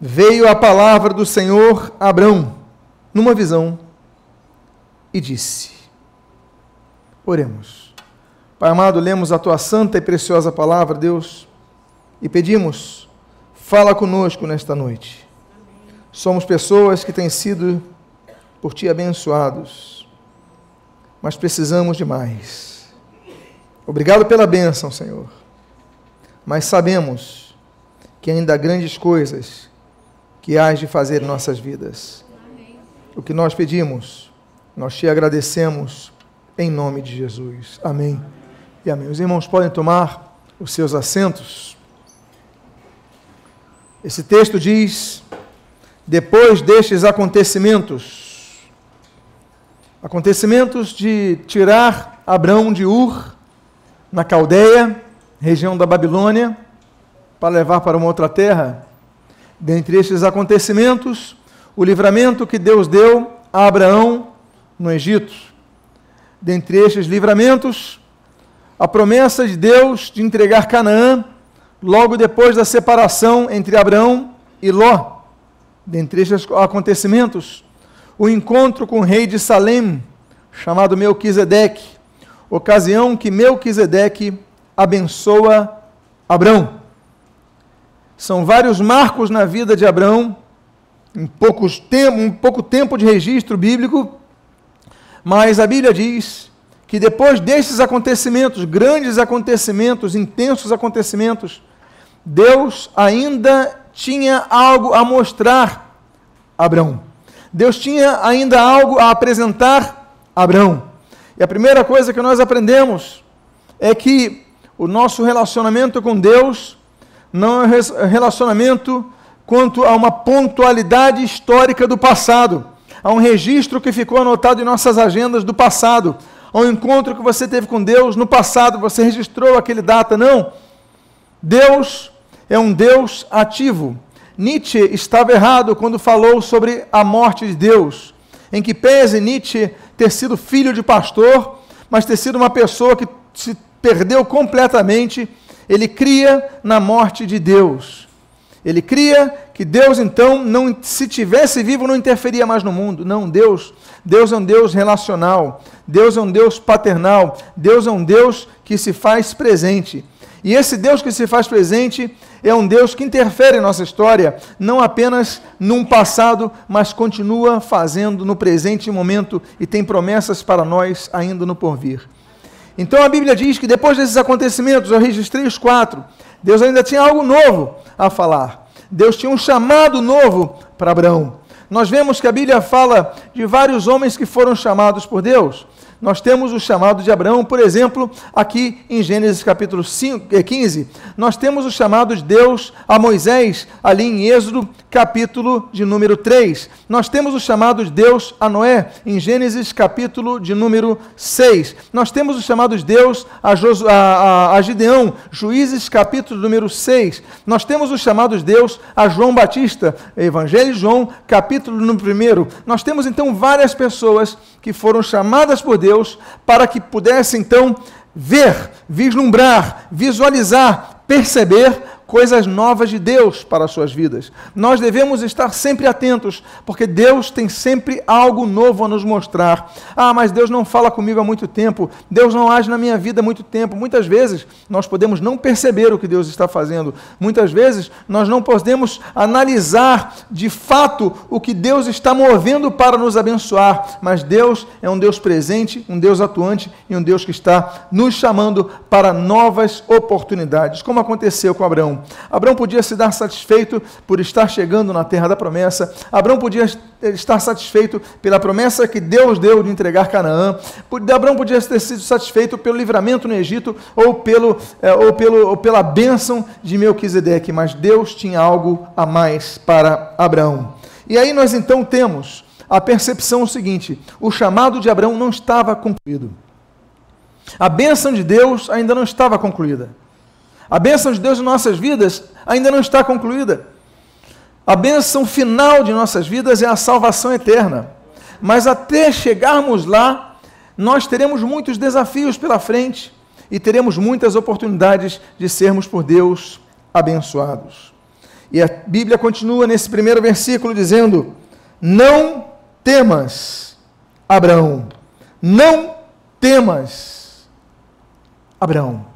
veio a palavra do Senhor a Abrão, numa visão, e disse: Oremos. Pai amado, lemos a tua santa e preciosa palavra, Deus, e pedimos, fala conosco nesta noite. Somos pessoas que têm sido por ti abençoados, mas precisamos de mais. Obrigado pela bênção, Senhor. Mas sabemos que ainda há grandes coisas que hás de fazer em nossas vidas. O que nós pedimos, nós te agradecemos em nome de Jesus. Amém. E amém. Os irmãos podem tomar os seus assentos. Esse texto diz: depois destes acontecimentos, acontecimentos de tirar Abraão de Ur, na Caldeia, região da Babilônia, para levar para uma outra terra. Dentre estes acontecimentos, o livramento que Deus deu a Abraão no Egito. Dentre estes livramentos, a promessa de Deus de entregar Canaã logo depois da separação entre Abraão e Ló. Dentre estes acontecimentos, o encontro com o rei de Salem, chamado Melquisedeque, ocasião que Melquisedeque abençoa Abraão. São vários marcos na vida de Abraão, em poucos tempo, um pouco tempo de registro bíblico, mas a Bíblia diz que depois desses acontecimentos, grandes acontecimentos, intensos acontecimentos, Deus ainda tinha algo a mostrar a Abraão. Deus tinha ainda algo a apresentar a Abraão. E a primeira coisa que nós aprendemos é que o nosso relacionamento com Deus não é relacionamento quanto a uma pontualidade histórica do passado, a um registro que ficou anotado em nossas agendas do passado, ao encontro que você teve com Deus no passado, você registrou aquele data. Não. Deus é um Deus ativo. Nietzsche estava errado quando falou sobre a morte de Deus, em que pese Nietzsche ter sido filho de pastor, mas ter sido uma pessoa que se perdeu completamente, ele cria na morte de Deus. Ele cria que Deus então não se tivesse vivo não interferia mais no mundo. Não, Deus, Deus é um Deus relacional. Deus é um Deus paternal. Deus é um Deus que se faz presente. E esse Deus que se faz presente é um Deus que interfere em nossa história, não apenas num passado, mas continua fazendo no presente momento e tem promessas para nós ainda no porvir. Então a Bíblia diz que depois desses acontecimentos, eu registrei os quatro, Deus ainda tinha algo novo a falar. Deus tinha um chamado novo para Abraão. Nós vemos que a Bíblia fala de vários homens que foram chamados por Deus. Nós temos o chamado de Abraão, por exemplo, aqui em Gênesis capítulo 5, 15. Eh, nós temos o chamado de Deus a Moisés, ali em Êxodo capítulo de número 3. Nós temos o chamado de Deus a Noé, em Gênesis capítulo de número 6. Nós temos o chamado de Deus a, Josu, a, a, a Gideão, Juízes capítulo número 6. Nós temos o chamado de Deus a João Batista, Evangelho de João capítulo número 1. Nós temos então várias pessoas que foram chamadas por Deus para que pudessem então ver, vislumbrar, visualizar, perceber coisas novas de Deus para as suas vidas. Nós devemos estar sempre atentos, porque Deus tem sempre algo novo a nos mostrar. Ah, mas Deus não fala comigo há muito tempo, Deus não age na minha vida há muito tempo. Muitas vezes nós podemos não perceber o que Deus está fazendo, muitas vezes nós não podemos analisar de fato o que Deus está movendo para nos abençoar, mas Deus é um Deus presente, um Deus atuante e um Deus que está nos chamando para novas oportunidades, como aconteceu com Abraão. Abraão podia se dar satisfeito por estar chegando na terra da promessa. Abraão podia estar satisfeito pela promessa que Deus deu de entregar Canaã. Abraão podia ter sido satisfeito pelo livramento no Egito ou, pelo, é, ou, pelo, ou pela bênção de Melquisedeque, mas Deus tinha algo a mais para Abraão. E aí nós então temos a percepção seguinte: o chamado de Abraão não estava concluído. A bênção de Deus ainda não estava concluída. A bênção de Deus em nossas vidas ainda não está concluída. A bênção final de nossas vidas é a salvação eterna. Mas até chegarmos lá, nós teremos muitos desafios pela frente e teremos muitas oportunidades de sermos por Deus abençoados. E a Bíblia continua nesse primeiro versículo dizendo: Não temas, Abraão, não temas, Abraão.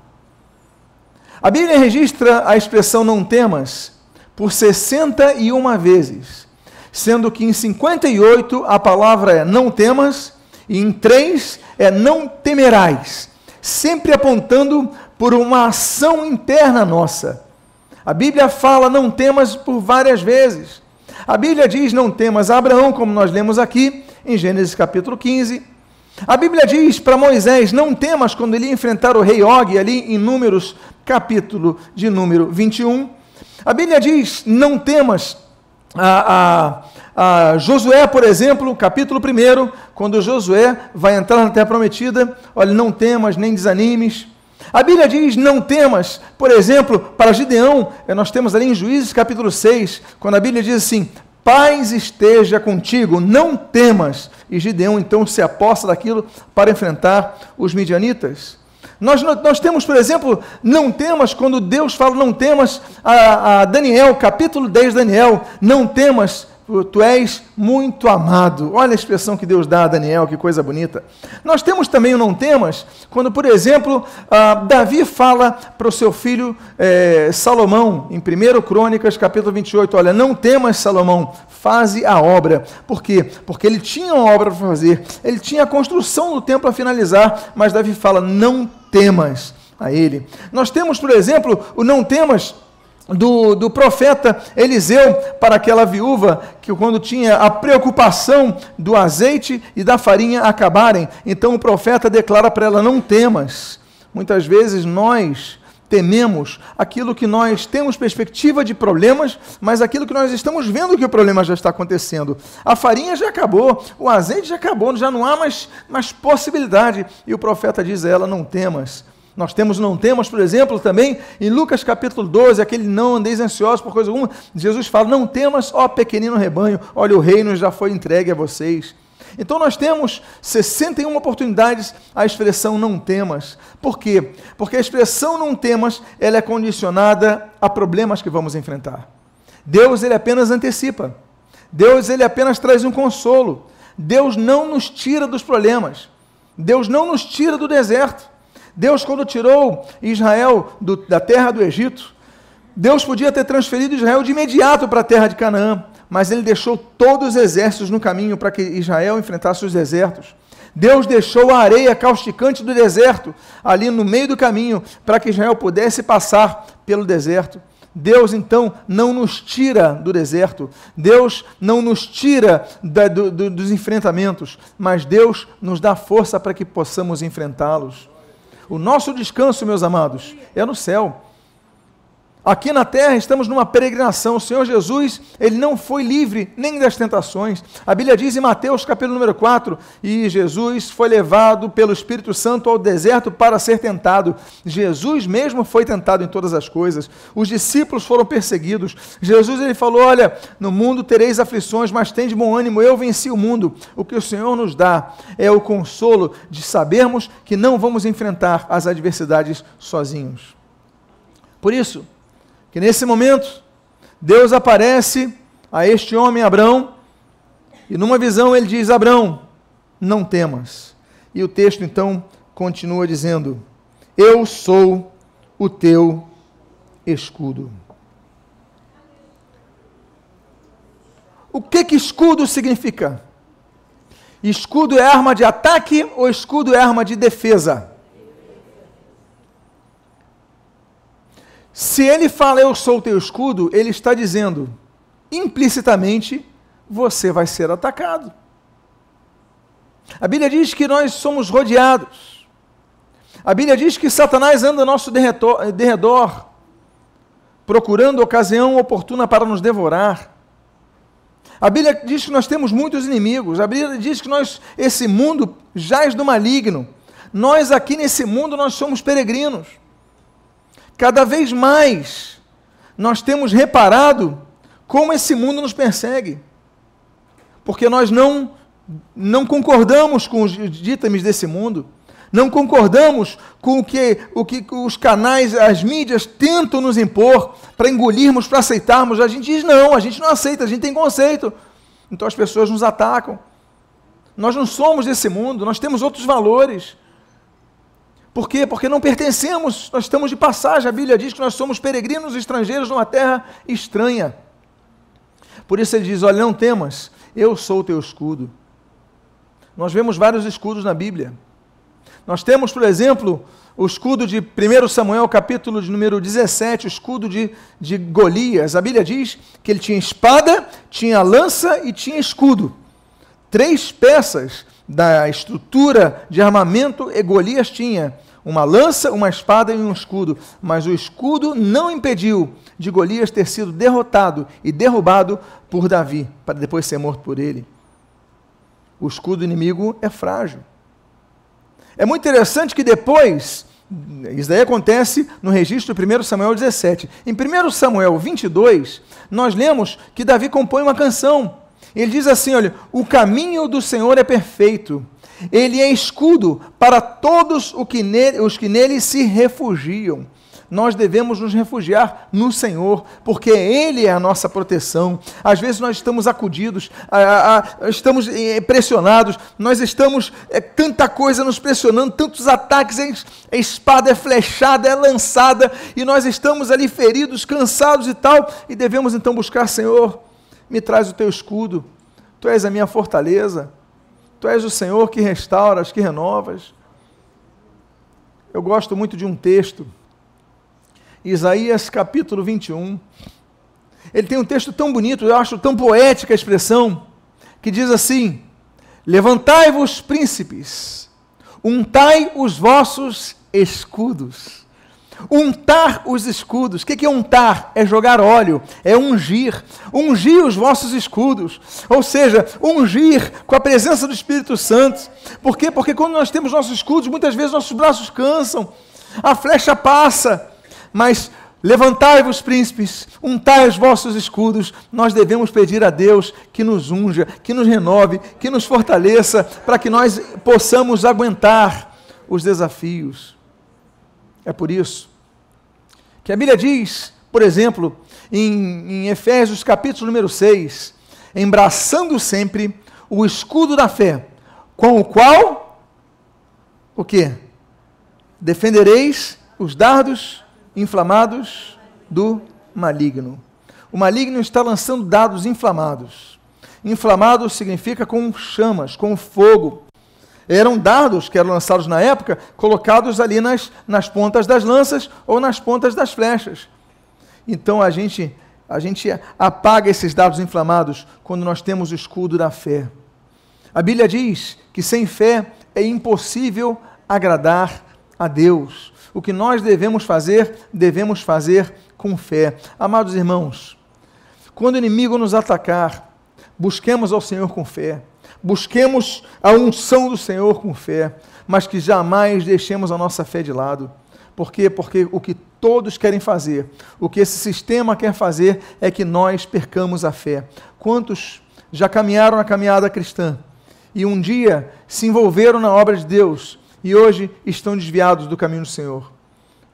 A Bíblia registra a expressão não temas por 61 vezes, sendo que em 58 a palavra é não temas e em 3 é não temerás, sempre apontando por uma ação interna nossa. A Bíblia fala não temas por várias vezes. A Bíblia diz não temas Abraão, como nós lemos aqui em Gênesis capítulo 15, a Bíblia diz para Moisés: não temas quando ele enfrentar o rei Og, ali em Números, capítulo de número 21. A Bíblia diz: não temas. A, a, a Josué, por exemplo, capítulo 1, quando Josué vai entrar na terra prometida, olha, não temas nem desanimes. A Bíblia diz: não temas, por exemplo, para Gideão, eh, nós temos ali em Juízes capítulo 6, quando a Bíblia diz assim: paz esteja contigo, não temas. E Gideão então se aposta daquilo para enfrentar os midianitas. Nós, nós temos, por exemplo, não temas, quando Deus fala não temas, a, a Daniel, capítulo 10 Daniel, não temas, tu és muito amado. Olha a expressão que Deus dá a Daniel, que coisa bonita. Nós temos também o não temas, quando, por exemplo, Davi fala para o seu filho é, Salomão, em 1 Crônicas, capítulo 28, olha, não temas, Salomão, faze a obra. Por quê? Porque ele tinha uma obra para fazer, ele tinha a construção do templo a finalizar, mas Davi fala, não temas a ele. Nós temos, por exemplo, o não temas do, do profeta Eliseu para aquela viúva que, quando tinha a preocupação do azeite e da farinha acabarem, então o profeta declara para ela: Não temas. Muitas vezes nós tememos aquilo que nós temos perspectiva de problemas, mas aquilo que nós estamos vendo que o problema já está acontecendo. A farinha já acabou, o azeite já acabou, já não há mais, mais possibilidade. E o profeta diz a ela: Não temas nós temos, não temos, por exemplo, também em Lucas capítulo 12, aquele não andeis ansiosos por coisa alguma. Jesus fala: Não temas, ó pequenino rebanho, olha, o reino já foi entregue a vocês. Então nós temos 61 oportunidades a expressão não temas. Por quê? Porque a expressão não temas, ela é condicionada a problemas que vamos enfrentar. Deus ele apenas antecipa. Deus ele apenas traz um consolo. Deus não nos tira dos problemas. Deus não nos tira do deserto. Deus, quando tirou Israel do, da terra do Egito, Deus podia ter transferido Israel de imediato para a terra de Canaã, mas ele deixou todos os exércitos no caminho para que Israel enfrentasse os desertos. Deus deixou a areia causticante do deserto ali no meio do caminho para que Israel pudesse passar pelo deserto. Deus então não nos tira do deserto, Deus não nos tira da, do, do, dos enfrentamentos, mas Deus nos dá força para que possamos enfrentá-los. O nosso descanso, meus amados, é no céu. Aqui na terra estamos numa peregrinação. O Senhor Jesus, ele não foi livre nem das tentações. A Bíblia diz em Mateus, capítulo número 4, e Jesus foi levado pelo Espírito Santo ao deserto para ser tentado. Jesus mesmo foi tentado em todas as coisas. Os discípulos foram perseguidos. Jesus ele falou: "Olha, no mundo tereis aflições, mas tem de bom ânimo, eu venci o mundo". O que o Senhor nos dá é o consolo de sabermos que não vamos enfrentar as adversidades sozinhos. Por isso, que nesse momento Deus aparece a este homem Abrão e numa visão ele diz: Abrão, não temas. E o texto então continua dizendo: Eu sou o teu escudo. O que que escudo significa? Escudo é arma de ataque ou escudo é arma de defesa? Se ele fala eu sou o teu escudo, ele está dizendo implicitamente você vai ser atacado. A Bíblia diz que nós somos rodeados. A Bíblia diz que Satanás anda ao nosso derredor, procurando ocasião oportuna para nos devorar. A Bíblia diz que nós temos muitos inimigos. A Bíblia diz que nós, esse mundo jaz do maligno. Nós aqui nesse mundo nós somos peregrinos. Cada vez mais nós temos reparado como esse mundo nos persegue. Porque nós não não concordamos com os ditames desse mundo. não concordamos com o que, o que os canais, as mídias tentam nos impor para engolirmos, para aceitarmos. A gente diz não, a gente não aceita, a gente tem conceito. Então as pessoas nos atacam. Nós não somos desse mundo, nós temos outros valores. Por quê? Porque não pertencemos, nós estamos de passagem. A Bíblia diz que nós somos peregrinos estrangeiros numa terra estranha. Por isso ele diz: Olha, não temas, eu sou o teu escudo. Nós vemos vários escudos na Bíblia. Nós temos, por exemplo, o escudo de 1 Samuel, capítulo de número 17, o escudo de, de Golias. A Bíblia diz que ele tinha espada, tinha lança e tinha escudo. Três peças da estrutura de armamento e Golias tinha uma lança, uma espada e um escudo. Mas o escudo não impediu de Golias ter sido derrotado e derrubado por Davi, para depois ser morto por ele. O escudo inimigo é frágil. É muito interessante que depois, isso daí acontece no registro de 1 Samuel 17. Em 1 Samuel 22, nós lemos que Davi compõe uma canção. Ele diz assim: olha, o caminho do Senhor é perfeito, ele é escudo para todos os que nele se refugiam nós devemos nos refugiar no Senhor, porque Ele é a nossa proteção. Às vezes nós estamos acudidos, estamos eh, pressionados, nós estamos, é, tanta coisa nos pressionando, tantos ataques, a espada é flechada, é lançada, e nós estamos ali feridos, cansados e tal, e devemos então buscar, Senhor, me traz o teu escudo, tu és a minha fortaleza, tu és o Senhor que restauras, que renovas. Eu gosto muito de um texto Isaías capítulo 21. Ele tem um texto tão bonito, eu acho tão poética a expressão, que diz assim: Levantai-vos, príncipes, untai os vossos escudos. Untar os escudos. O que é untar? É jogar óleo, é ungir. Ungir os vossos escudos. Ou seja, ungir com a presença do Espírito Santo. Por quê? Porque quando nós temos nossos escudos, muitas vezes nossos braços cansam, a flecha passa, mas levantai-vos, príncipes, untai os vossos escudos. Nós devemos pedir a Deus que nos unja, que nos renove, que nos fortaleça, para que nós possamos aguentar os desafios. É por isso que a Bíblia diz, por exemplo, em, em Efésios capítulo número 6, embraçando sempre o escudo da fé, com o qual, o que? Defendereis os dardos inflamados do maligno. O maligno está lançando dados inflamados. Inflamado significa com chamas, com fogo. Eram dardos que eram lançados na época, colocados ali nas, nas pontas das lanças ou nas pontas das flechas. Então a gente, a gente apaga esses dados inflamados quando nós temos o escudo da fé. A Bíblia diz que sem fé é impossível agradar a Deus. O que nós devemos fazer, devemos fazer com fé. Amados irmãos, quando o inimigo nos atacar, busquemos ao Senhor com fé. Busquemos a unção do Senhor com fé, mas que jamais deixemos a nossa fé de lado. Por quê? Porque o que todos querem fazer, o que esse sistema quer fazer é que nós percamos a fé. Quantos já caminharam na caminhada cristã e um dia se envolveram na obra de Deus e hoje estão desviados do caminho do Senhor.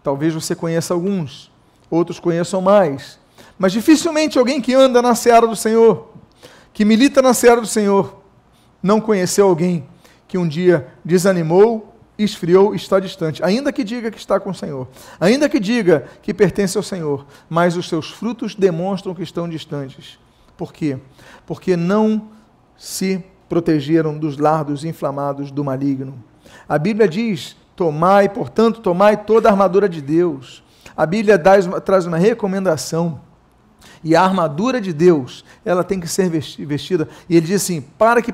Talvez você conheça alguns, outros conheçam mais, mas dificilmente alguém que anda na seara do Senhor, que milita na seara do Senhor, não conheceu alguém que um dia desanimou, esfriou está distante, ainda que diga que está com o Senhor, ainda que diga que pertence ao Senhor, mas os seus frutos demonstram que estão distantes. Por quê? Porque não se protegeram dos lardos inflamados do maligno. A Bíblia diz: tomai, portanto, tomai toda a armadura de Deus. A Bíblia traz uma recomendação. E a armadura de Deus, ela tem que ser vestida. E ele diz assim: para que,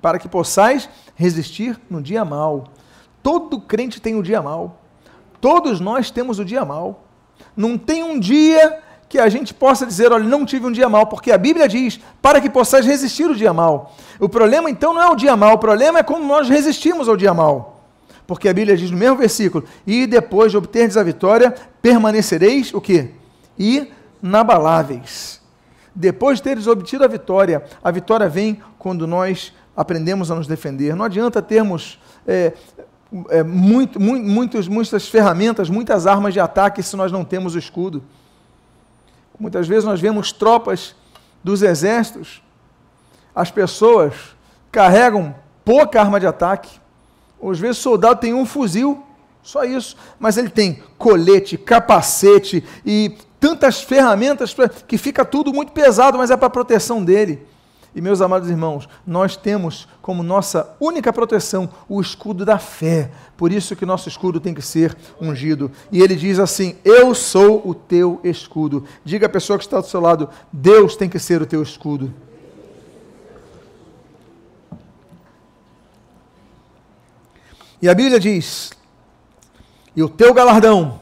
para que possais resistir no dia mal. Todo crente tem o dia mal. Todos nós temos o dia mal. Não tem um dia que a gente possa dizer, olha, não tive um dia mal, porque a Bíblia diz, para que possais resistir o dia mal. O problema então não é o dia mal, o problema é como nós resistimos ao dia mal. Porque a Bíblia diz no mesmo versículo, e depois de obterdes a vitória, permanecereis o quê? Inabaláveis. Depois de teres obtido a vitória, a vitória vem quando nós aprendemos a nos defender. Não adianta termos é, é, muito, muito, muitos, muitas ferramentas, muitas armas de ataque se nós não temos o escudo. Muitas vezes nós vemos tropas dos exércitos, as pessoas carregam pouca arma de ataque. Às vezes o soldado tem um fuzil, só isso, mas ele tem colete, capacete e tantas ferramentas que fica tudo muito pesado, mas é para proteção dele. E meus amados irmãos, nós temos como nossa única proteção o escudo da fé. Por isso que nosso escudo tem que ser ungido. E ele diz assim: Eu sou o teu escudo. Diga à pessoa que está do seu lado: Deus tem que ser o teu escudo. E a Bíblia diz: E o teu galardão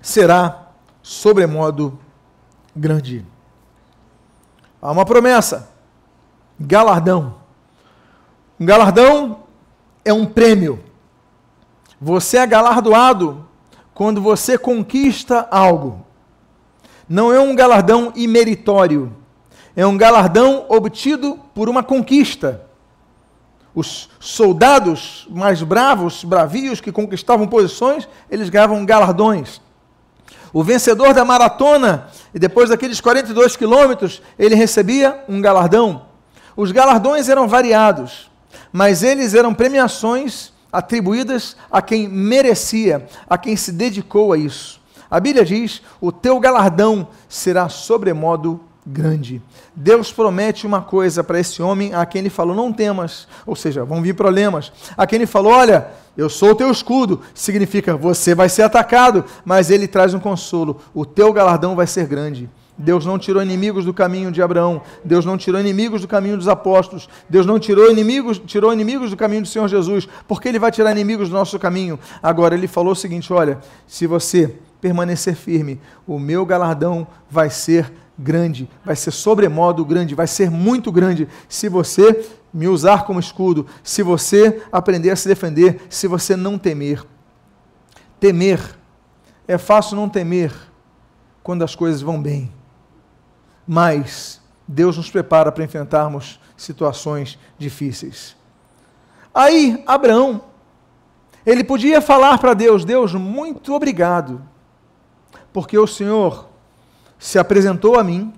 será sobremodo grande. Há uma promessa galardão. Um galardão é um prêmio. Você é galardoado quando você conquista algo. Não é um galardão imeritório. É um galardão obtido por uma conquista. Os soldados mais bravos, bravios, que conquistavam posições, eles ganhavam galardões. O vencedor da maratona, e depois daqueles 42 quilômetros, ele recebia um galardão. Os galardões eram variados, mas eles eram premiações atribuídas a quem merecia, a quem se dedicou a isso. A Bíblia diz: o teu galardão será sobremodo grande. Deus promete uma coisa para esse homem a quem ele falou: não temas, ou seja, vão vir problemas. A quem ele falou: olha, eu sou o teu escudo, significa você vai ser atacado, mas ele traz um consolo: o teu galardão vai ser grande. Deus não tirou inimigos do caminho de Abraão. Deus não tirou inimigos do caminho dos apóstolos. Deus não tirou inimigos, tirou inimigos do caminho do Senhor Jesus. Porque ele vai tirar inimigos do nosso caminho? Agora ele falou o seguinte: olha, se você permanecer firme, o meu galardão vai ser grande, vai ser sobremodo grande, vai ser muito grande, se você me usar como escudo, se você aprender a se defender, se você não temer. Temer. É fácil não temer quando as coisas vão bem mas Deus nos prepara para enfrentarmos situações difíceis. Aí, Abraão, ele podia falar para Deus: Deus, muito obrigado, porque o Senhor se apresentou a mim,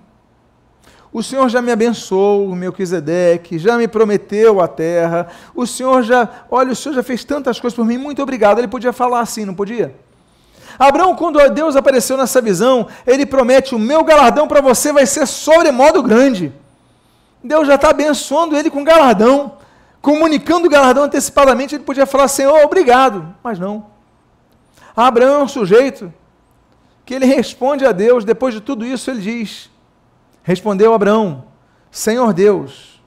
o Senhor já me abençoou, Melquisedeque, já me prometeu a terra, o Senhor já, olha, o Senhor já fez tantas coisas por mim, muito obrigado. Ele podia falar assim, não podia? Abraão, quando Deus apareceu nessa visão, ele promete: o meu galardão para você vai ser sobremodo grande. Deus já está abençoando ele com galardão, comunicando o galardão antecipadamente. Ele podia falar: Senhor, obrigado, mas não. Abraão é um sujeito que ele responde a Deus, depois de tudo isso, ele diz: Respondeu Abraão: Senhor Deus,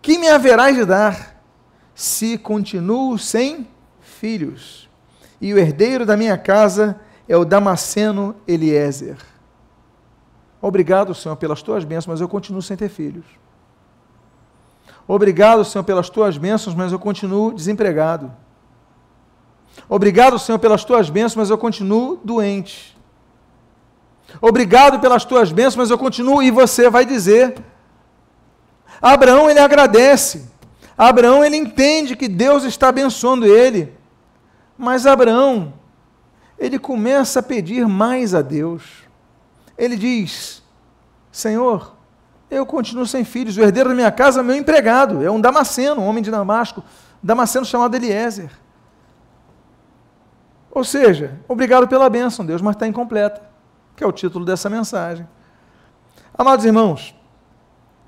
que me haverás de dar se continuo sem filhos? E o herdeiro da minha casa é o Damasceno Eliezer. Obrigado, Senhor, pelas tuas bênçãos, mas eu continuo sem ter filhos. Obrigado, Senhor, pelas tuas bênçãos, mas eu continuo desempregado. Obrigado, Senhor, pelas tuas bênçãos, mas eu continuo doente. Obrigado pelas tuas bênçãos, mas eu continuo. E você vai dizer: Abraão, ele agradece. Abraão, ele entende que Deus está abençoando ele. Mas Abraão, ele começa a pedir mais a Deus. Ele diz: Senhor, eu continuo sem filhos, o herdeiro da minha casa é meu empregado, é um Damasceno, um homem de Damasco, Damasceno chamado Eliezer. Ou seja, obrigado pela bênção, Deus, mas está incompleta, que é o título dessa mensagem. Amados irmãos,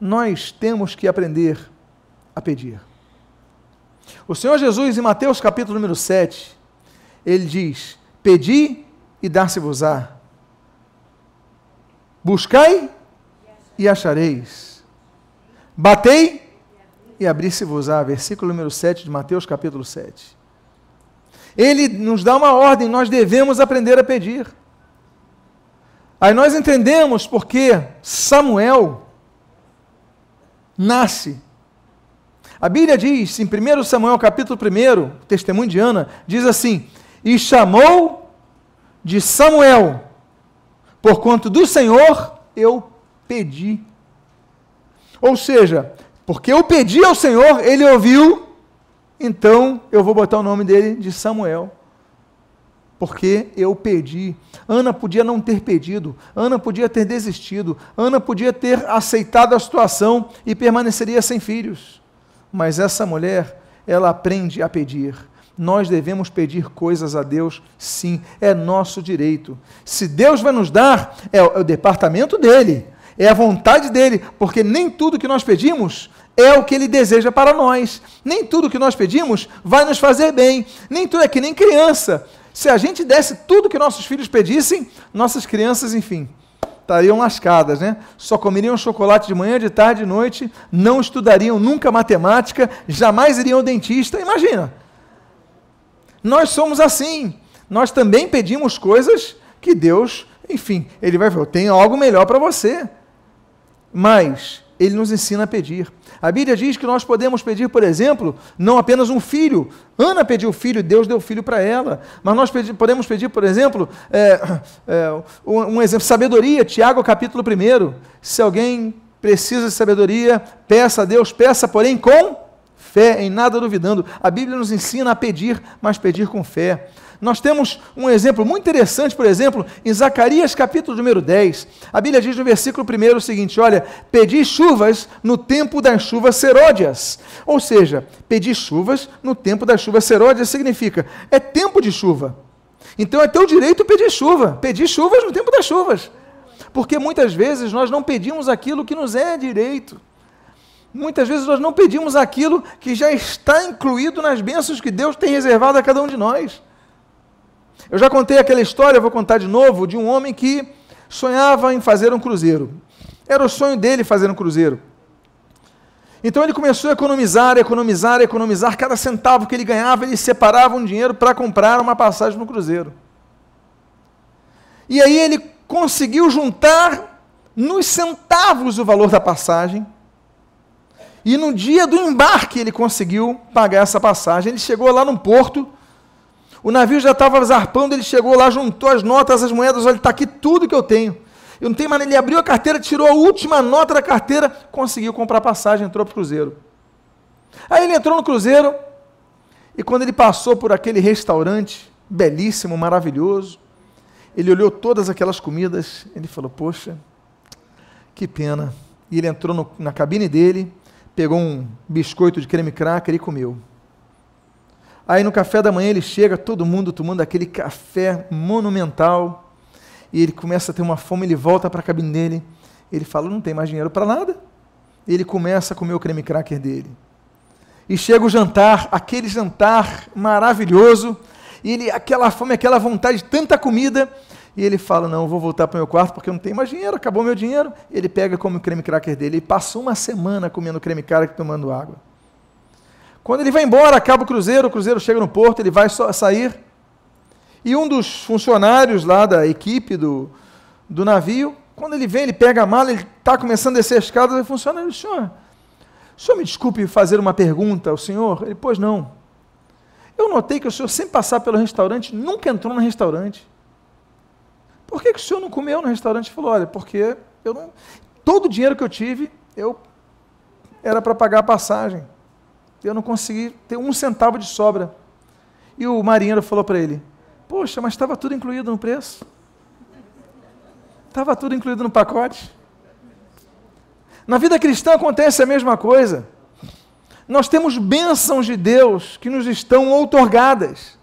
nós temos que aprender a pedir. O Senhor Jesus, em Mateus capítulo número 7, ele diz: Pedi e dar-se-vos-á. Buscai e achareis. Batei e abrir-se-vos-á. Versículo número 7 de Mateus, capítulo 7. Ele nos dá uma ordem, nós devemos aprender a pedir. Aí nós entendemos porque Samuel nasce. A Bíblia diz, em 1 Samuel capítulo 1, testemunho de Ana, diz assim: e chamou de Samuel, porquanto do Senhor eu pedi. Ou seja, porque eu pedi ao Senhor, ele ouviu então eu vou botar o nome dele de Samuel. Porque eu pedi. Ana podia não ter pedido, Ana podia ter desistido, Ana podia ter aceitado a situação e permaneceria sem filhos. Mas essa mulher, ela aprende a pedir. Nós devemos pedir coisas a Deus, sim, é nosso direito. Se Deus vai nos dar, é o, é o departamento dele, é a vontade dele, porque nem tudo que nós pedimos é o que ele deseja para nós. Nem tudo que nós pedimos vai nos fazer bem. Nem tudo é que nem criança. Se a gente desse tudo que nossos filhos pedissem, nossas crianças, enfim, estariam lascadas, né? Só comeriam chocolate de manhã, de tarde, de noite, não estudariam nunca matemática, jamais iriam ao dentista. Imagina. Nós somos assim. Nós também pedimos coisas que Deus, enfim, ele vai eu tenho algo melhor para você. Mas ele nos ensina a pedir. A Bíblia diz que nós podemos pedir, por exemplo, não apenas um filho. Ana pediu filho, Deus deu filho para ela. Mas nós pedi, podemos pedir, por exemplo, é, é, um, um, exemplo, sabedoria, Tiago capítulo 1. Se alguém precisa de sabedoria, peça a Deus, peça, porém, com fé, em nada duvidando. A Bíblia nos ensina a pedir, mas pedir com fé. Nós temos um exemplo muito interessante, por exemplo, em Zacarias capítulo número 10. A Bíblia diz no versículo 1 o seguinte: Olha, pedi chuvas no tempo das chuvas seródias. Ou seja, pedir chuvas no tempo das chuvas seródias significa é tempo de chuva. Então é teu direito pedir chuva, pedir chuvas no tempo das chuvas. Porque muitas vezes nós não pedimos aquilo que nos é direito. Muitas vezes nós não pedimos aquilo que já está incluído nas bênçãos que Deus tem reservado a cada um de nós. Eu já contei aquela história, vou contar de novo, de um homem que sonhava em fazer um cruzeiro. Era o sonho dele fazer um cruzeiro. Então ele começou a economizar, economizar, economizar. Cada centavo que ele ganhava, ele separava um dinheiro para comprar uma passagem no cruzeiro. E aí ele conseguiu juntar nos centavos o valor da passagem. E no dia do embarque ele conseguiu pagar essa passagem. Ele chegou lá no porto o navio já estava zarpando, ele chegou lá, juntou as notas, as moedas, olha, está aqui tudo que eu tenho. Eu não tenho mais, ele abriu a carteira, tirou a última nota da carteira, conseguiu comprar passagem, entrou para o cruzeiro. Aí ele entrou no cruzeiro, e quando ele passou por aquele restaurante, belíssimo, maravilhoso, ele olhou todas aquelas comidas, ele falou, poxa, que pena. E ele entrou no, na cabine dele, pegou um biscoito de creme cracker e comeu. Aí no café da manhã ele chega, todo mundo tomando aquele café monumental, e ele começa a ter uma fome, ele volta para a cabine dele, ele fala, não tem mais dinheiro para nada. Ele começa a comer o creme cracker dele. E chega o jantar, aquele jantar maravilhoso, e ele, aquela fome, aquela vontade de tanta comida, e ele fala, não, vou voltar para o meu quarto porque eu não tenho mais dinheiro, acabou meu dinheiro. Ele pega e come o creme cracker dele, e passa uma semana comendo creme cracker e tomando água. Quando ele vai embora, acaba o cruzeiro, o cruzeiro chega no porto, ele vai sair. E um dos funcionários lá da equipe do, do navio, quando ele vem, ele pega a mala, ele está começando a descer a escada, ele funciona, ele, senhor, o senhor me desculpe fazer uma pergunta ao senhor? Ele, pois não. Eu notei que o senhor, sem passar pelo restaurante, nunca entrou no restaurante. Por que, que o senhor não comeu no restaurante? Ele falou, olha, porque eu não, todo o dinheiro que eu tive, eu era para pagar a passagem eu não consegui ter um centavo de sobra. E o marinheiro falou para ele: Poxa, mas estava tudo incluído no preço. Estava tudo incluído no pacote. Na vida cristã acontece a mesma coisa. Nós temos bênçãos de Deus que nos estão outorgadas.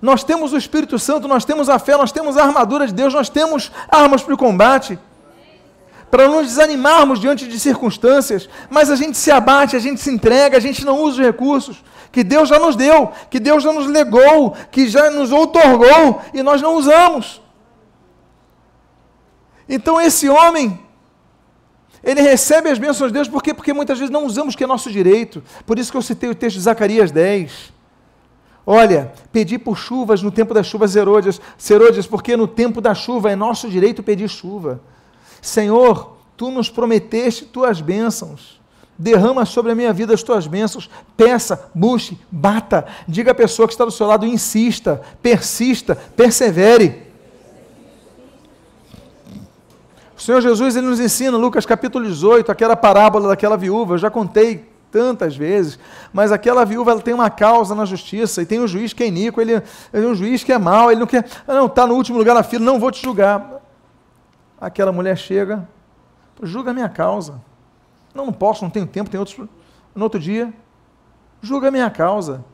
Nós temos o Espírito Santo, nós temos a fé, nós temos a armadura de Deus, nós temos armas para o combate para não desanimarmos diante de circunstâncias, mas a gente se abate, a gente se entrega, a gente não usa os recursos que Deus já nos deu, que Deus já nos legou, que já nos outorgou e nós não usamos. Então esse homem, ele recebe as bênçãos de Deus, por quê? Porque muitas vezes não usamos que é nosso direito. Por isso que eu citei o texto de Zacarias 10. Olha, pedir por chuvas no tempo das chuvas serôdias, serôdias, porque no tempo da chuva é nosso direito pedir chuva. Senhor, tu nos prometeste tuas bênçãos. Derrama sobre a minha vida as tuas bênçãos. Peça, busque, bata. Diga à pessoa que está do seu lado, insista, persista, persevere. O Senhor Jesus ele nos ensina, Lucas capítulo 18, aquela parábola daquela viúva. Eu já contei tantas vezes, mas aquela viúva ela tem uma causa na justiça, e tem um juiz que é iníquo, ele, ele é um juiz que é mau, ele não quer, ah, não, está no último lugar na fila, não vou te julgar. Aquela mulher chega, julga a minha causa. Não, não posso, não tenho tempo, tem outros. No outro dia, julga a minha causa.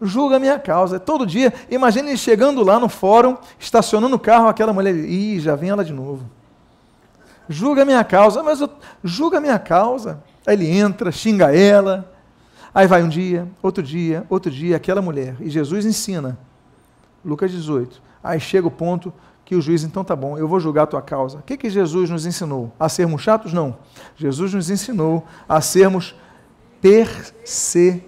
Julga a minha causa. Todo dia, imagine ele chegando lá no fórum, estacionando o carro, aquela mulher, ih, já vem ela de novo. Julga a minha causa, mas eu, julga a minha causa. Aí ele entra, xinga ela. Aí vai um dia, outro dia, outro dia, aquela mulher. E Jesus ensina, Lucas 18. Aí chega o ponto que o juiz, então tá bom, eu vou julgar a tua causa. O que, que Jesus nos ensinou? A sermos chatos? Não. Jesus nos ensinou a sermos perseverantes.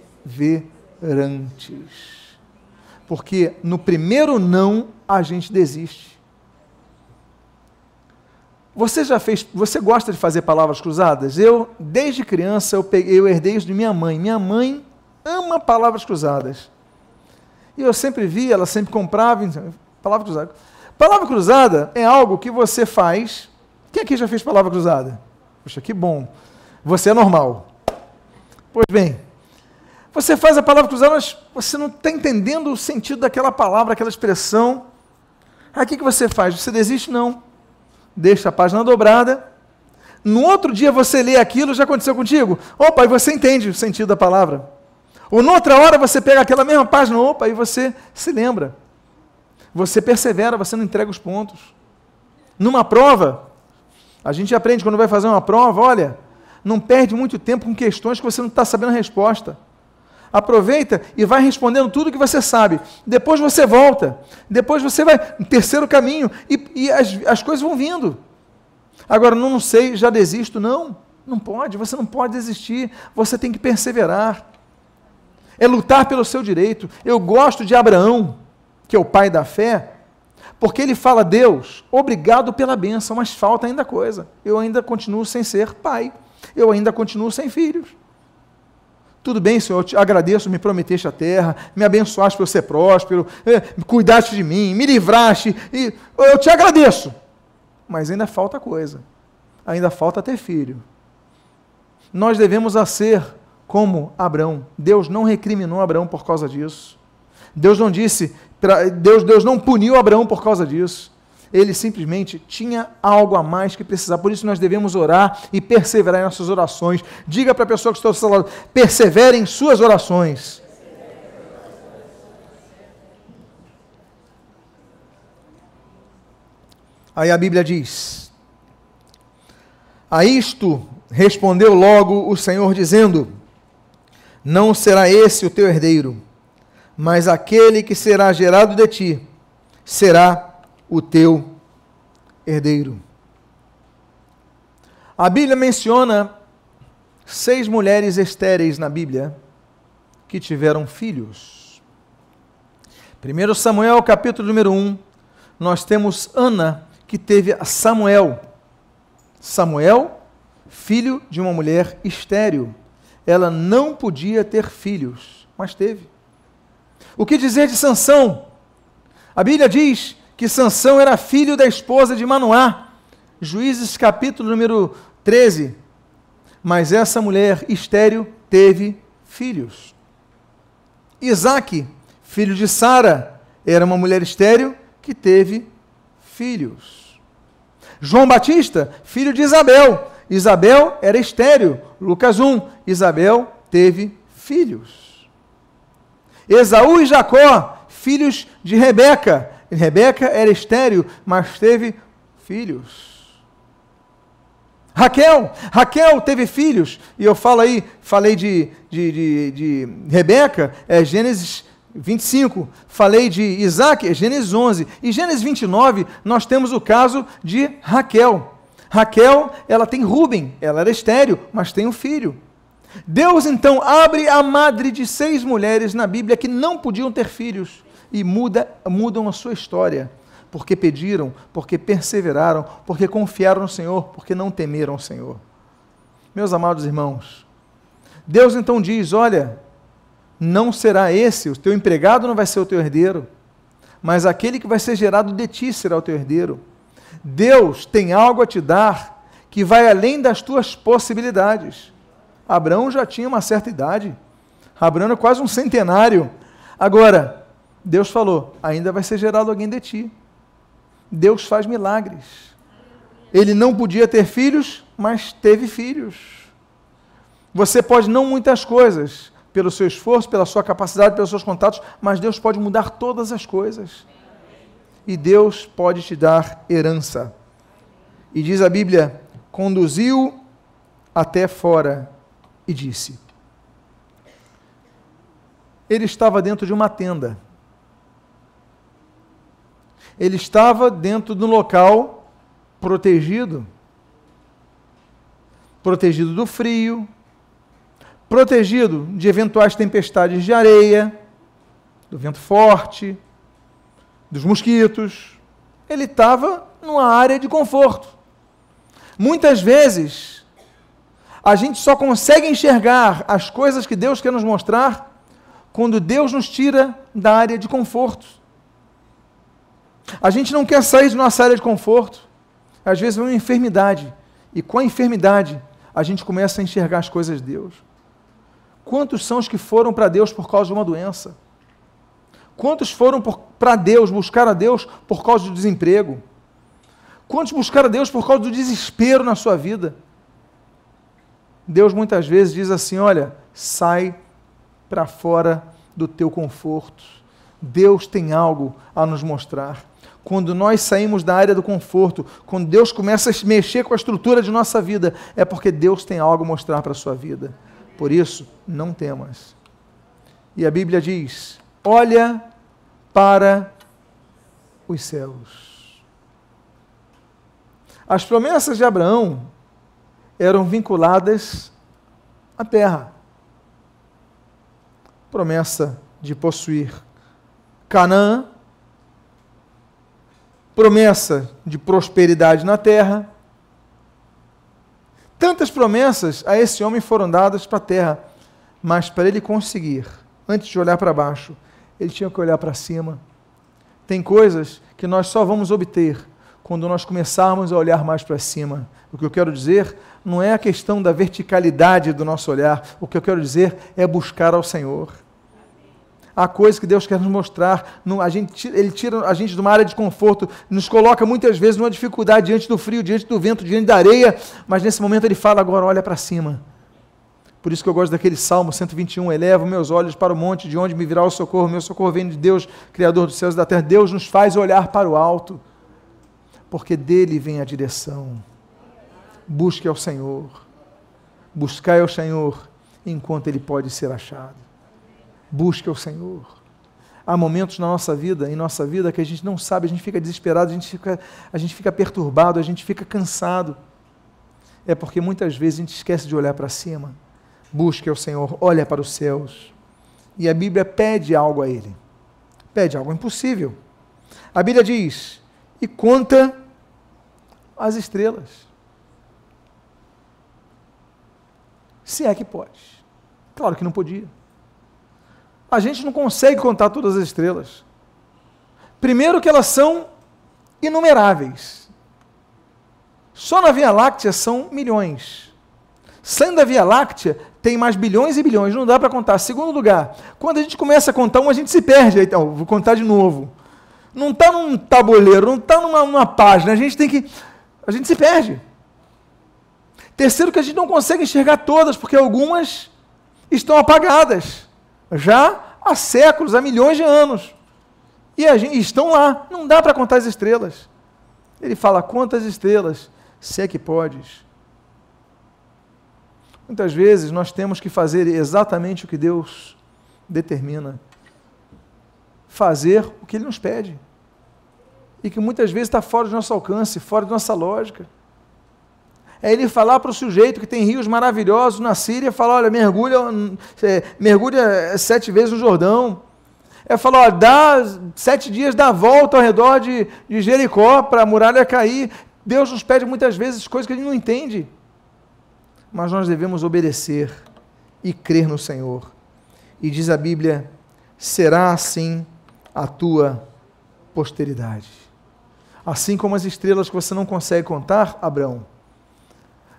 Porque no primeiro não a gente desiste. Você já fez, você gosta de fazer palavras cruzadas? Eu, desde criança, eu, peguei, eu herdei isso de minha mãe. Minha mãe ama palavras cruzadas. E eu sempre vi, ela sempre comprava palavras cruzadas. Palavra cruzada é algo que você faz. Quem aqui já fez palavra cruzada? Poxa, que bom. Você é normal. Pois bem, você faz a palavra cruzada, mas você não está entendendo o sentido daquela palavra, aquela expressão. Aí o que, que você faz? Você desiste? Não deixa a página dobrada. No outro dia você lê aquilo, já aconteceu contigo? Opa, e você entende o sentido da palavra. Ou noutra hora você pega aquela mesma página, opa, e você se lembra. Você persevera, você não entrega os pontos. Numa prova, a gente aprende quando vai fazer uma prova, olha, não perde muito tempo com questões que você não está sabendo a resposta. Aproveita e vai respondendo tudo que você sabe. Depois você volta. Depois você vai terceiro caminho e, e as, as coisas vão vindo. Agora, não sei, já desisto. Não, não pode. Você não pode desistir. Você tem que perseverar. É lutar pelo seu direito. Eu gosto de Abraão, que é o pai da fé, porque ele fala: Deus, obrigado pela bênção, mas falta ainda coisa. Eu ainda continuo sem ser pai. Eu ainda continuo sem filhos. Tudo bem, Senhor, eu te agradeço, me prometeste a terra, me abençoaste para eu ser próspero, eh, cuidaste de mim, me livraste, e eu te agradeço. Mas ainda falta coisa, ainda falta ter filho. Nós devemos a ser como Abraão. Deus não recriminou Abraão por causa disso. Deus não disse, Deus, Deus não puniu Abraão por causa disso ele simplesmente tinha algo a mais que precisar. Por isso nós devemos orar e perseverar em nossas orações. Diga para a pessoa que está ao seu lado, persevere em suas orações. Aí a Bíblia diz: A isto respondeu logo o Senhor, dizendo: Não será esse o teu herdeiro, mas aquele que será gerado de ti será o teu herdeiro. A Bíblia menciona seis mulheres estéreis na Bíblia que tiveram filhos. 1 Samuel, capítulo número 1, nós temos Ana, que teve Samuel. Samuel, filho de uma mulher estéril. Ela não podia ter filhos, mas teve. O que dizer de Sansão? A Bíblia diz que Sansão era filho da esposa de Manoá. Juízes capítulo número 13. Mas essa mulher estéril teve filhos. Isaac, filho de Sara, era uma mulher estéril que teve filhos. João Batista, filho de Isabel. Isabel era estéril. Lucas 1. Isabel teve filhos. Esaú e Jacó, filhos de Rebeca. Rebeca era estéril, mas teve filhos. Raquel, Raquel teve filhos, e eu falo aí, falei de, de, de, de Rebeca, é Gênesis 25, falei de Isaac, é Gênesis 11, e Gênesis 29, nós temos o caso de Raquel. Raquel, ela tem Rubem, ela era estéril, mas tem um filho. Deus então abre a madre de seis mulheres na Bíblia que não podiam ter filhos e muda, mudam a sua história, porque pediram, porque perseveraram, porque confiaram no Senhor, porque não temeram o Senhor. Meus amados irmãos, Deus então diz: olha, não será esse, o teu empregado não vai ser o teu herdeiro, mas aquele que vai ser gerado de ti será o teu herdeiro. Deus tem algo a te dar que vai além das tuas possibilidades. Abraão já tinha uma certa idade. Abraão era quase um centenário. Agora, Deus falou: ainda vai ser gerado alguém de ti. Deus faz milagres. Ele não podia ter filhos, mas teve filhos. Você pode não muitas coisas, pelo seu esforço, pela sua capacidade, pelos seus contatos, mas Deus pode mudar todas as coisas. E Deus pode te dar herança. E diz a Bíblia: conduziu até fora e disse. Ele estava dentro de uma tenda. Ele estava dentro de um local protegido protegido do frio, protegido de eventuais tempestades de areia, do vento forte, dos mosquitos. Ele estava numa área de conforto. Muitas vezes, a gente só consegue enxergar as coisas que Deus quer nos mostrar quando Deus nos tira da área de conforto. A gente não quer sair de nossa área de conforto. Às vezes é uma enfermidade. E com a enfermidade, a gente começa a enxergar as coisas de Deus. Quantos são os que foram para Deus por causa de uma doença? Quantos foram para Deus, buscar a Deus por causa do desemprego? Quantos buscaram a Deus por causa do desespero na sua vida? Deus muitas vezes diz assim: olha, sai para fora do teu conforto. Deus tem algo a nos mostrar. Quando nós saímos da área do conforto, quando Deus começa a mexer com a estrutura de nossa vida, é porque Deus tem algo a mostrar para a sua vida. Por isso, não temas. E a Bíblia diz: olha para os céus. As promessas de Abraão eram vinculadas à terra. Promessa de possuir Canaã, promessa de prosperidade na terra. Tantas promessas a esse homem foram dadas para a terra, mas para ele conseguir, antes de olhar para baixo, ele tinha que olhar para cima. Tem coisas que nós só vamos obter quando nós começarmos a olhar mais para cima. O que eu quero dizer não é a questão da verticalidade do nosso olhar, o que eu quero dizer é buscar ao Senhor há coisas que Deus quer nos mostrar. A gente, ele tira a gente de uma área de conforto, nos coloca muitas vezes numa dificuldade diante do frio, diante do vento, diante da areia, mas nesse momento ele fala: agora olha para cima. Por isso que eu gosto daquele Salmo 121, elevo meus olhos para o monte, de onde me virá o socorro, meu socorro vem de Deus, Criador dos céus e da terra. Deus nos faz olhar para o alto, porque dele vem a direção. Busque ao Senhor, buscai ao Senhor, enquanto ele pode ser achado. Busque o Senhor. Há momentos na nossa vida, em nossa vida, que a gente não sabe, a gente fica desesperado, a gente fica, a gente fica perturbado, a gente fica cansado. É porque muitas vezes a gente esquece de olhar para cima. Busque o Senhor, olha para os céus. E a Bíblia pede algo a Ele. Pede algo impossível. A Bíblia diz: e conta as estrelas. Se é que pode. Claro que não podia a gente não consegue contar todas as estrelas. Primeiro, que elas são inumeráveis. Só na Via Láctea são milhões. Saindo da Via Láctea, tem mais bilhões e bilhões, não dá para contar. Segundo lugar, quando a gente começa a contar um, a gente se perde. Então, vou contar de novo. Não está num tabuleiro, não está numa, numa página, a gente tem que. A gente se perde. Terceiro, que a gente não consegue enxergar todas, porque algumas estão apagadas já há séculos, há milhões de anos. E gente, estão lá, não dá para contar as estrelas. Ele fala: quantas estrelas, se é que podes. Muitas vezes nós temos que fazer exatamente o que Deus determina. Fazer o que Ele nos pede. E que muitas vezes está fora do nosso alcance, fora da nossa lógica é ele falar para o sujeito que tem rios maravilhosos na Síria, falar, olha, mergulha, é, mergulha sete vezes no Jordão. É falar, ó, dá sete dias, dá volta ao redor de, de Jericó para a muralha cair. Deus nos pede muitas vezes coisas que gente não entende. Mas nós devemos obedecer e crer no Senhor. E diz a Bíblia: será assim a tua posteridade. Assim como as estrelas que você não consegue contar, Abraão,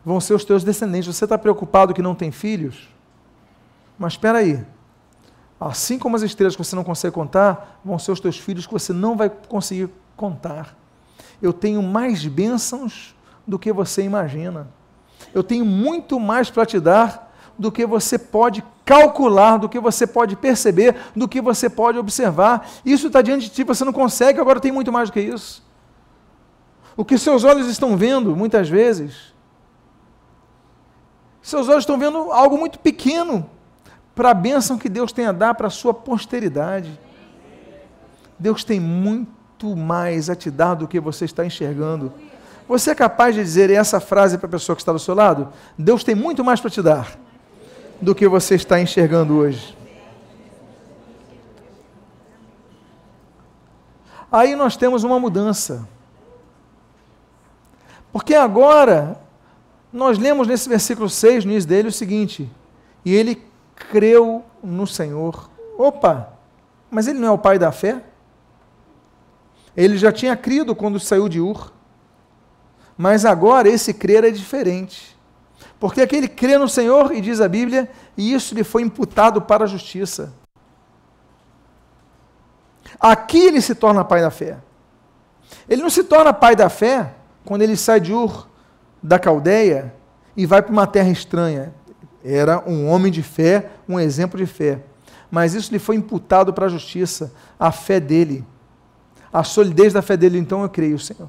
vão ser os teus descendentes. Você está preocupado que não tem filhos? Mas espera aí. Assim como as estrelas que você não consegue contar, vão ser os teus filhos que você não vai conseguir contar. Eu tenho mais bênçãos do que você imagina. Eu tenho muito mais para te dar do que você pode calcular, do que você pode perceber, do que você pode observar. Isso está diante de ti, você não consegue, agora tem muito mais do que isso. O que seus olhos estão vendo, muitas vezes, seus olhos estão vendo algo muito pequeno para a bênção que Deus tem a dar para a sua posteridade. Deus tem muito mais a te dar do que você está enxergando. Você é capaz de dizer essa frase para a pessoa que está do seu lado? Deus tem muito mais para te dar do que você está enxergando hoje. Aí nós temos uma mudança. Porque agora, nós lemos nesse versículo 6, no início dele, o seguinte: E ele creu no Senhor. Opa, mas ele não é o pai da fé? Ele já tinha crido quando saiu de Ur. Mas agora esse crer é diferente. Porque aquele crê no Senhor, e diz a Bíblia, e isso lhe foi imputado para a justiça. Aqui ele se torna pai da fé. Ele não se torna pai da fé quando ele sai de Ur, da Caldeia, e vai para uma terra estranha. Era um homem de fé, um exemplo de fé. Mas isso lhe foi imputado para a justiça, a fé dele. A solidez da fé dele, então eu creio, Senhor.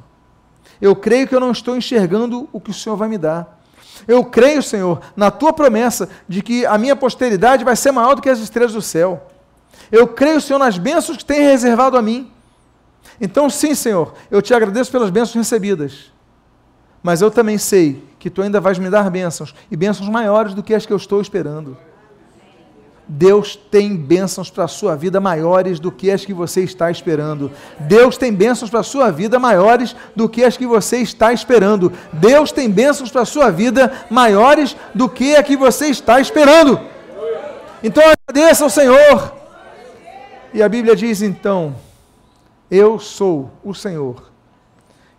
Eu creio que eu não estou enxergando o que o Senhor vai me dar. Eu creio, Senhor, na tua promessa de que a minha posteridade vai ser maior do que as estrelas do céu. Eu creio, Senhor, nas bênçãos que tem reservado a mim. Então, sim, Senhor, eu te agradeço pelas bênçãos recebidas. Mas eu também sei que tu ainda vais me dar bênçãos, e bênçãos maiores do que as que eu estou esperando. Deus tem bênçãos para a sua vida maiores do que as que você está esperando. Deus tem bênçãos para a sua vida maiores do que as que você está esperando. Deus tem bênçãos para a sua vida maiores do que a que você está esperando. Então agradeça ao Senhor. E a Bíblia diz então: Eu sou o Senhor,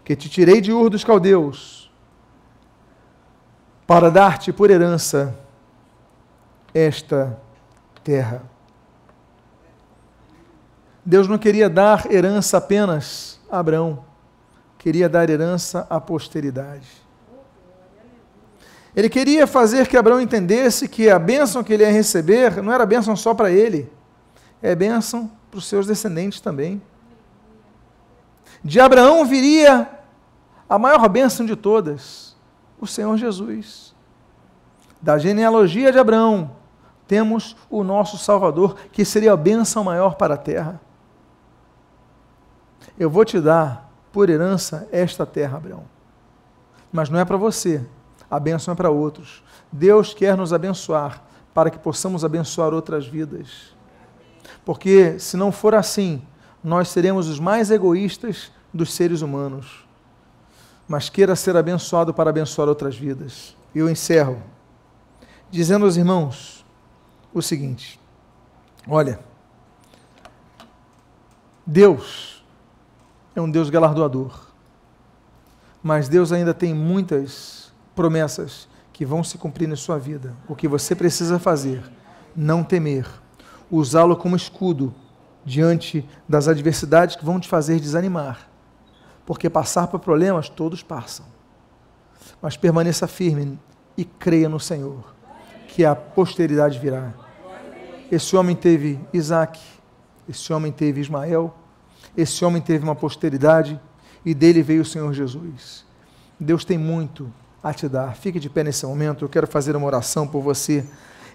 que te tirei de Ur dos Caldeus, para dar-te por herança esta terra. Deus não queria dar herança apenas a Abraão, queria dar herança à posteridade. Ele queria fazer que Abraão entendesse que a bênção que ele ia receber não era bênção só para ele, é bênção para os seus descendentes também. De Abraão viria a maior bênção de todas, o Senhor Jesus. Da genealogia de Abraão temos o nosso Salvador, que seria a bênção maior para a terra. Eu vou te dar por herança esta terra, Abraão. Mas não é para você, a bênção é para outros. Deus quer nos abençoar para que possamos abençoar outras vidas. Porque se não for assim, nós seremos os mais egoístas dos seres humanos. Mas queira ser abençoado para abençoar outras vidas. Eu encerro dizendo aos irmãos: o seguinte: olha, Deus é um Deus galardoador, mas Deus ainda tem muitas promessas que vão se cumprir na sua vida. O que você precisa fazer, não temer, usá-lo como escudo diante das adversidades que vão te fazer desanimar. Porque passar por problemas todos passam. Mas permaneça firme e creia no Senhor, que a posteridade virá. Esse homem teve Isaac, esse homem teve Ismael, esse homem teve uma posteridade e dele veio o Senhor Jesus. Deus tem muito a te dar. Fique de pé nesse momento, eu quero fazer uma oração por você.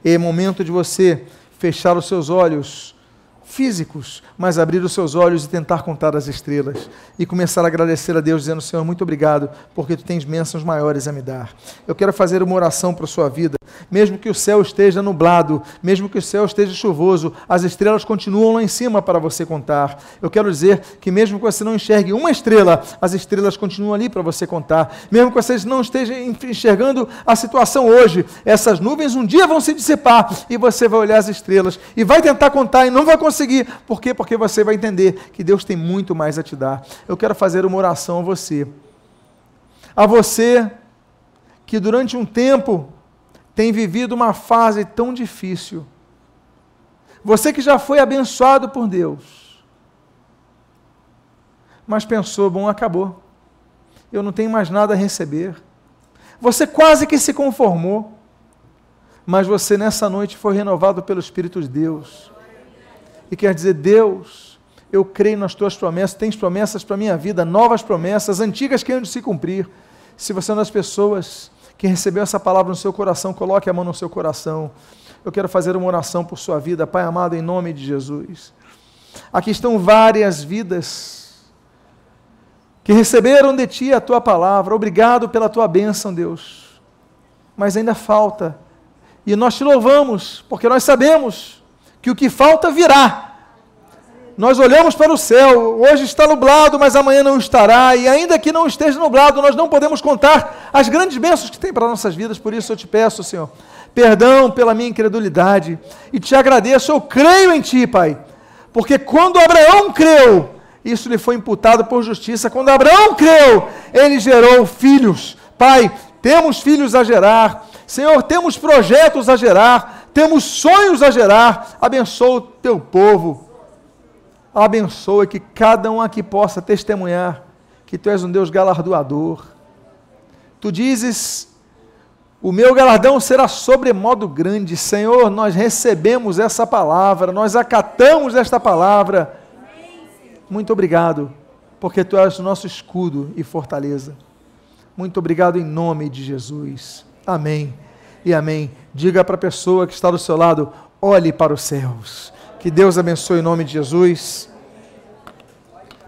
É momento de você fechar os seus olhos físicos, mas abrir os seus olhos e tentar contar as estrelas e começar a agradecer a Deus, dizendo: Senhor, muito obrigado, porque tu tens bênçãos maiores a me dar. Eu quero fazer uma oração para a sua vida, mesmo que o céu esteja nublado, mesmo que o céu esteja chuvoso, as estrelas continuam lá em cima para você contar. Eu quero dizer que, mesmo que você não enxergue uma estrela, as estrelas continuam ali para você contar. Mesmo que você não esteja enxergando a situação hoje, essas nuvens um dia vão se dissipar e você vai olhar as estrelas e vai tentar contar e não vai conseguir. Por quê? Porque você vai entender que Deus tem muito mais a te dar. Eu quero fazer uma oração a você. A você que durante um tempo tem vivido uma fase tão difícil. Você que já foi abençoado por Deus, mas pensou, bom, acabou. Eu não tenho mais nada a receber. Você quase que se conformou, mas você nessa noite foi renovado pelo Espírito de Deus. E quer dizer, Deus, eu creio nas tuas promessas, tens promessas para a minha vida, novas promessas, antigas que hão de se cumprir. Se você é uma das pessoas que recebeu essa palavra no seu coração, coloque a mão no seu coração. Eu quero fazer uma oração por sua vida, Pai amado, em nome de Jesus. Aqui estão várias vidas que receberam de Ti a Tua palavra. Obrigado pela Tua bênção, Deus. Mas ainda falta. E nós te louvamos, porque nós sabemos que o que falta virá nós olhamos para o céu, hoje está nublado, mas amanhã não estará, e ainda que não esteja nublado, nós não podemos contar as grandes bênçãos que tem para nossas vidas, por isso eu te peço, Senhor, perdão pela minha incredulidade, e te agradeço, eu creio em Ti, Pai, porque quando Abraão creu, isso lhe foi imputado por justiça, quando Abraão creu, ele gerou filhos, Pai, temos filhos a gerar, Senhor, temos projetos a gerar, temos sonhos a gerar, abençoa o teu povo, abençoa que cada um aqui possa testemunhar que tu és um Deus galardoador. Tu dizes: O meu galardão será sobremodo grande. Senhor, nós recebemos essa palavra, nós acatamos esta palavra. Muito obrigado, porque tu és o nosso escudo e fortaleza. Muito obrigado em nome de Jesus. Amém e amém. Diga para a pessoa que está do seu lado: olhe para os céus. Que Deus abençoe em nome de Jesus.